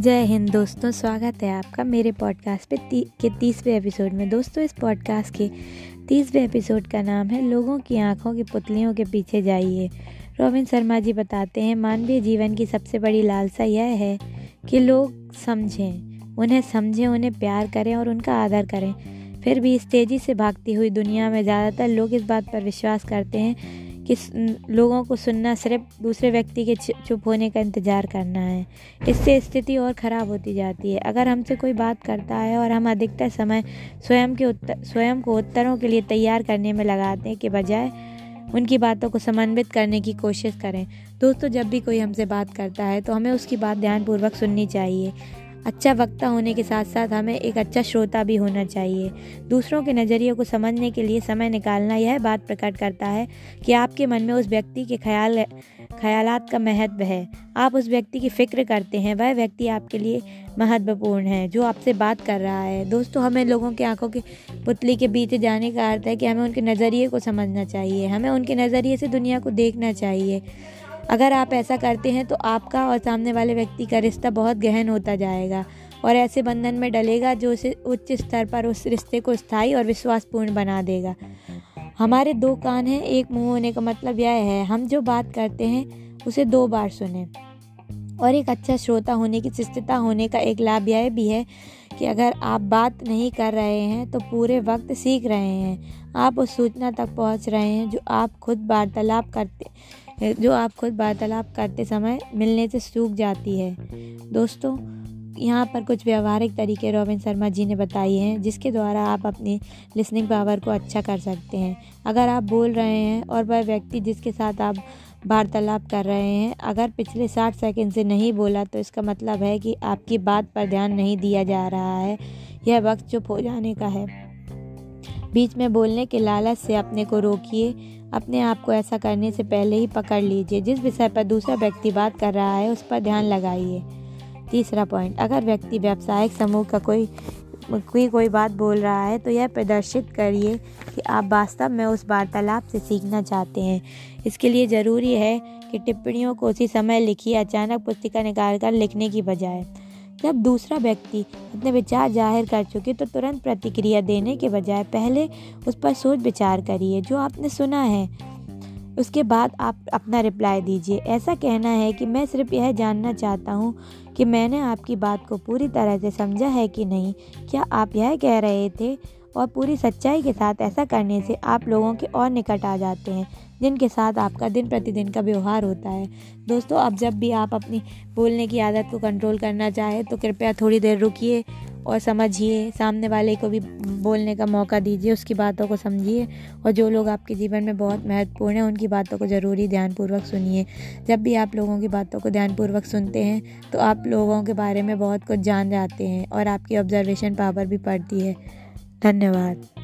जय हिंद दोस्तों स्वागत है आपका मेरे पॉडकास्ट पे ती, के तीसरे एपिसोड में। दोस्तों इस पॉडकास्ट के तीसवें एपिसोड का नाम है लोगों की आँखों की पुतलियों के पीछे जाइए। रोविंद शर्मा जी बताते हैं मानवीय जीवन की सबसे बड़ी लालसा यह है कि लोग समझें उन्हें समझें उन्हें प्यार करें और उनका आदर करें। फिर भी इस तेज़ी से भागती हुई दुनिया में ज़्यादातर लोग इस बात पर विश्वास करते हैं कि लोगों को सुनना, सिर्फ़ दूसरे व्यक्ति के चुप होने का इंतज़ार करना है। इससे स्थिति और ख़राब होती जाती है। अगर हमसे कोई बात करता है और हम अधिकतर समय स्वयं के उत्तर स्वयं को उत्तरों के लिए तैयार करने में लगाते कि बजाय उनकी बातों को समन्वित करने की कोशिश करें। दोस्तों, जब भी कोई हमसे बात करता है तो हमें उसकी बात ध्यानपूर्वक सुननी चाहिए। अच्छा वक्ता होने के साथ साथ हमें एक अच्छा श्रोता भी होना चाहिए। दूसरों के नज़रिए को समझने के लिए समय निकालना यह बात प्रकट करता है कि आपके मन में उस व्यक्ति के ख्याल, ख्यालात का महत्व है। आप उस व्यक्ति की फ़िक्र करते हैं, वह व्यक्ति आपके लिए महत्वपूर्ण है, जो आपसे बात कर रहा है। दोस्तों, हमें लोगों की आँखों के पुतली के बीच जाने का अर्थ है कि हमें उनके नज़रिए को समझना चाहिए, हमें उनके नज़रिए से दुनिया को देखना चाहिए। अगर आप ऐसा करते हैं तो आपका और सामने वाले व्यक्ति का रिश्ता बहुत गहन होता जाएगा और ऐसे बंधन में डलेगा जो उसे उच्च स्तर पर उस रिश्ते को स्थायी और विश्वासपूर्ण बना देगा। हमारे दो कान हैं, एक मुँह होने का मतलब यह है, हम जो बात करते हैं, उसे दो बार सुने। और एक अच्छा श्रोता होने की चिस्तता होने का एक लाभ यह भी है कि अगर आप बात नहीं कर रहे हैं तो पूरे वक्त सीख रहे हैं। आप उस सूचना तक पहुँच रहे हैं जो आप खुद वार्तालाप करते जो आप खुद वार्तालाप करते समय मिलने से सूख जाती है। दोस्तों, यहाँ पर कुछ व्यवहारिक तरीके रोबिन शर्मा जी ने बताए हैं, जिसके द्वारा आप अपनी लिसनिंग पावर को अच्छा कर सकते हैं। अगर आप बोल रहे हैं और वह व्यक्ति जिसके साथ आप वार्तालाप कर रहे हैं, अगर पिछले साठ सेकंड से नहीं बोला तो इसका मतलब है कि आपकी बात पर ध्यान नहीं दिया जा रहा है। यह वक्त चुप हो जाने का है। बीच में बोलने के लालच से अपने को रोकिए। अपने आप को ऐसा करने से पहले ही पकड़ लीजिए। जिस विषय पर दूसरा व्यक्ति बात कर रहा है, उस पर ध्यान लगाइए। तीसरा पॉइंट अगर व्यक्ति व्यावसायिक समूह का कोई कोई कोई बात बोल रहा है तो यह प्रदर्शित करिए कि आप वास्तव में उस वार्तालाप से सीखना चाहते हैं। इसके लिए ज़रूरी है कि टिप्पणियों को उसी समय लिखिए, अचानक पुस्तिका निकाल कर लिखने की बजाय। जब दूसरा व्यक्ति अपने विचार ज़ाहिर कर चुके तो तुरंत प्रतिक्रिया देने के बजाय पहले उस पर सोच विचार करिए, जो आपने सुना है। उसके बाद आप अपना रिप्लाई दीजिए। ऐसा कहना है कि मैं सिर्फ़ यह जानना चाहता हूँ कि मैंने आपकी बात को पूरी तरह से समझा है कि नहीं। क्या आप यह कह रहे थे और पूरी सच्चाई के साथ ऐसा करने से आप लोगों के और निकट आ जाते हैं, जिनके साथ आपका दिन प्रतिदिन का व्यवहार होता है। दोस्तों, अब जब भी आप अपनी बोलने की आदत को कंट्रोल करना चाहें तो कृपया थोड़ी देर रुकिए और समझिए, सामने वाले को भी बोलने का मौका दीजिए, उसकी बातों को समझिए और जो लोग आपके जीवन में बहुत महत्वपूर्ण हैं, उनकी बातों को ज़रूरी ध्यानपूर्वक सुनिए। जब भी आप लोगों की बातों को ध्यानपूर्वक सुनते हैं तो आप लोगों के बारे में बहुत कुछ जान जाते हैं और आपकी ऑब्जर्वेशन पावर भी पड़ती है। धन्यवाद।